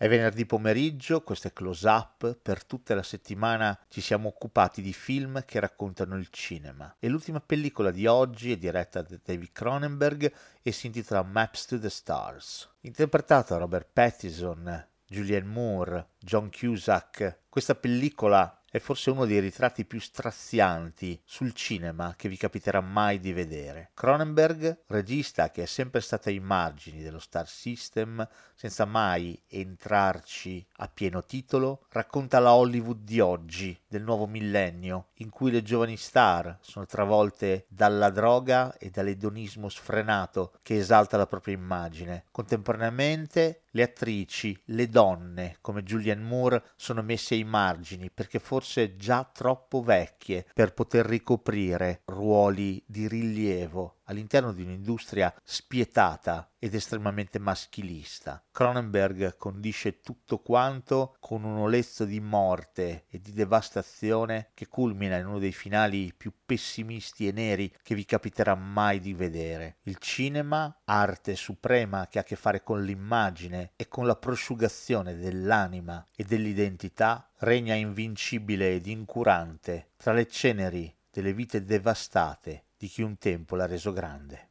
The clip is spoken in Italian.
È venerdì pomeriggio, questo è Close Up, per tutta la settimana ci siamo occupati di film che raccontano il cinema. E l'ultima pellicola di oggi è diretta da David Cronenberg e si intitola Maps to the Stars. Interpretato da Robert Pattinson, Julianne Moore, John Cusack, questa pellicola è forse uno dei ritratti più strazianti sul cinema che vi capiterà mai di vedere. Cronenberg, regista che è sempre stato ai margini dello Star System, senza mai entrarci a pieno titolo, racconta la Hollywood di oggi, del nuovo millennio, in cui le giovani star sono travolte dalla droga e dall'edonismo sfrenato che esalta la propria immagine. Contemporaneamente le attrici, le donne come Julianne Moore sono messe ai margini perché forse già troppo vecchie per poter ricoprire ruoli di rilievo all'interno di un'industria spietata ed estremamente maschilista. Cronenberg condisce tutto quanto con un olezzo di morte e di devastazione che culmina in uno dei finali più pessimisti e neri che vi capiterà mai di vedere. Il cinema, arte suprema che ha a che fare con l'immagine e con la prosciugazione dell'anima e dell'identità, regna invincibile ed incurante tra le ceneri delle vite devastate di chi un tempo l'ha reso grande.